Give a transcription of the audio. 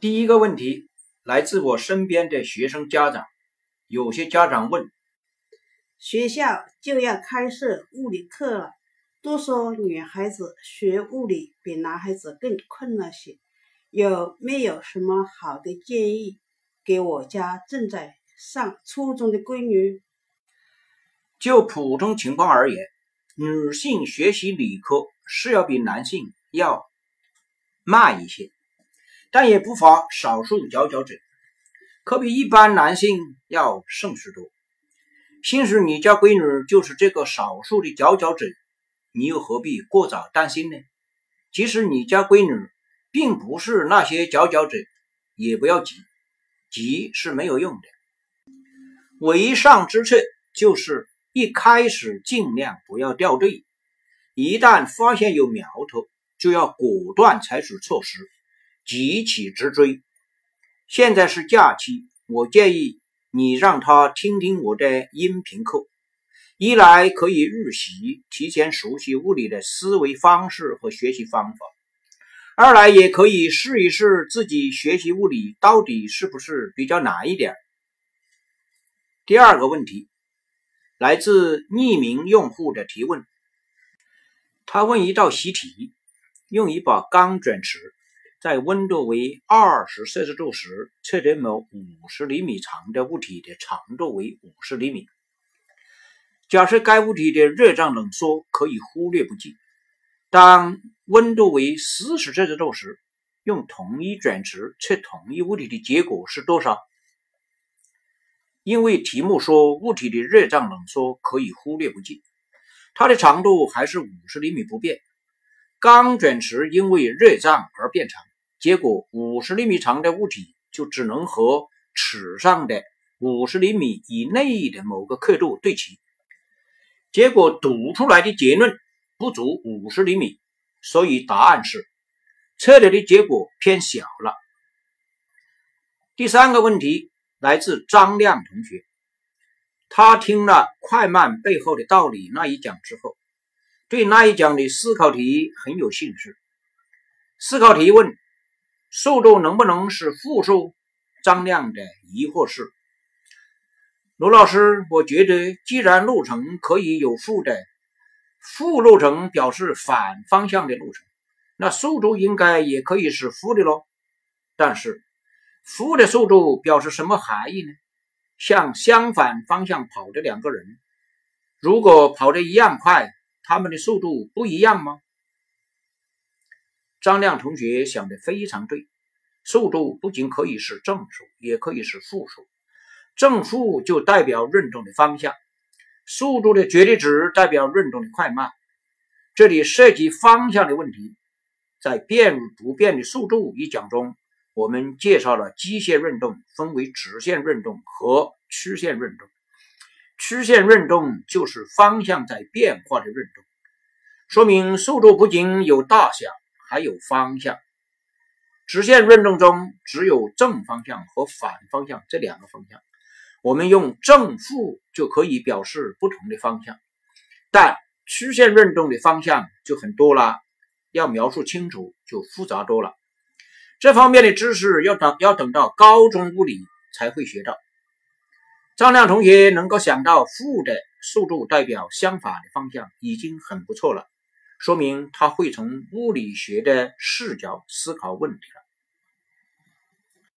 第一个问题来自我身边的学生家长，有些家长问：学校就要开设物理课了，都说女孩子学物理比男孩子更困难些，有没有什么好的建议给我家正在上初中的闺女？就普通情况而言，女性学习理科是要比男性要慢一些，但也不乏少数佼佼者，可比一般男性要胜许多。兴许你家闺女就是这个少数的佼佼者，你又何必过早担心呢？即使你家闺女并不是那些佼佼者，也不要急，急是没有用的。为上之策就是。一开始尽量不要掉队，一旦发现有苗头，就要果断采取措施，急起直追。现在是假期，我建议你让他听听我的音频课，一来可以预习，提前熟悉物理的思维方式和学习方法；二来也可以试一试自己学习物理到底是不是比较难一点。第二个问题。来自匿名用户的提问，他问一道习题：用一把钢卷尺，在温度为二十摄氏度时，测得某五十厘米长的物体的长度为五十厘米。假设该物体的热胀冷缩可以忽略不计。当温度为四十摄氏度时，用同一卷尺测同一物体的结果是多少？因为题目说物体的热胀冷缩可以忽略不计，它的长度还是五十厘米不变。钢卷尺因为热胀而变长，结果五十厘米长的物体就只能和尺上的五十厘米以内的某个刻度对齐，结果读出来的结论不足五十厘米，所以答案是测量的结果偏小了。第三个问题。来自张亮同学，他听了快慢背后的道理那一讲之后，对那一讲的思考题很有兴趣。思考题问：速度能不能是负数？张亮的疑惑是：罗老师，我觉得既然路程可以有负的，负路程表示反方向的路程，那速度应该也可以是负的喽。但是。负的速度表示什么含义呢？向相反方向跑的两个人，如果跑得一样快，他们的速度不一样吗？张亮同学想的非常对，速度不仅可以是正数，也可以是负数。正负就代表运动的方向，速度的绝对值代表运动的快慢。这里涉及方向的问题，在变与不变的速度一讲中。我们介绍了机械运动分为直线运动和曲线运动。曲线运动就是方向在变化的运动，说明速度不仅有大小，还有方向。直线运动中只有正方向和反方向这两个方向，我们用正负就可以表示不同的方向。但曲线运动的方向就很多了，要描述清楚就复杂多了。这方面的知识要等要等到高中物理才会学到。张亮同学能够想到负的速度代表相反的方向，已经很不错了，说明他会从物理学的视角思考问题了。